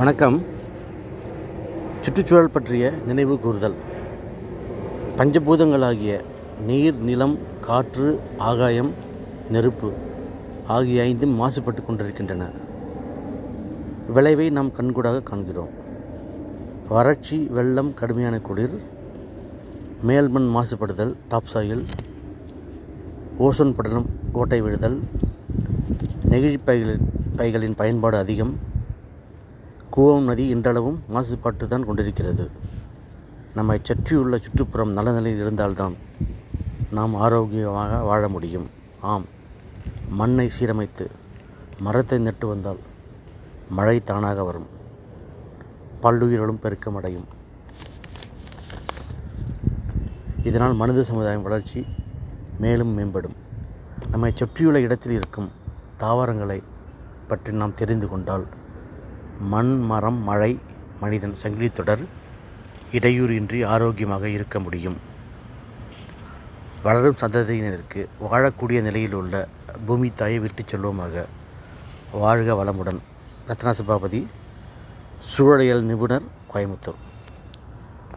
வணக்கம். சுற்றுச்சூழல் பற்றிய நினைவு கூறுதல். பஞ்சபூதங்களாகிய நீர் நிலம் காற்று ஆகாயம் நெருப்பு ஆகிய ஐந்தும் மாசுபட்டு கொண்டிருக்கின்றன. விளைவை நாம் கண்கூடாக காண்கிறோம். வறட்சி வெள்ளம் கடுமையான குளிர் மேல்மண் மாசுபடுதல் டாப்சாயில் ஓசோன் படலம் ஓட்டை விழுதல் நெகிழி பைகளின் பைகளின் பயன்பாடு அதிகம் கூவம் நதி இன்றளவும் மாசுபாட்டு தான் கொண்டிருக்கிறது. நம்மை சுற்றியுள்ள சுற்றுப்புறம் நல்ல நிலையில் இருந்தால்தான் நாம் ஆரோக்கியமாக வாழ முடியும். ஆம் மண்ணை சீரமைத்து மரத்தை நட்டு வந்தால் மழை தானாக வரும். பல்லுயிர்களும் பெருக்கமடையும் இதனால் மனித சமுதாயம் வளர்ச்சி மேலும் மேம்படும். நம்மை சுற்றியுள்ள இடத்தில் இருக்கும் தாவரங்களை பற்றி நாம் தெரிந்து கொண்டால் மண் மரம் மழை மனிதன் சங்கிலி தொடர் இடையூறின்றி ஆரோக்கியமாக இருக்க முடியும். வளரும் சந்ததியினருக்கு வாழக்கூடிய நிலையில் உள்ள பூமி தாயை விட்டுச் செல்வோமாக. வாழ்க வளமுடன். ரத்னா சபாபதி சூழலியல் நிபுணர் கோயம்புத்தூர்.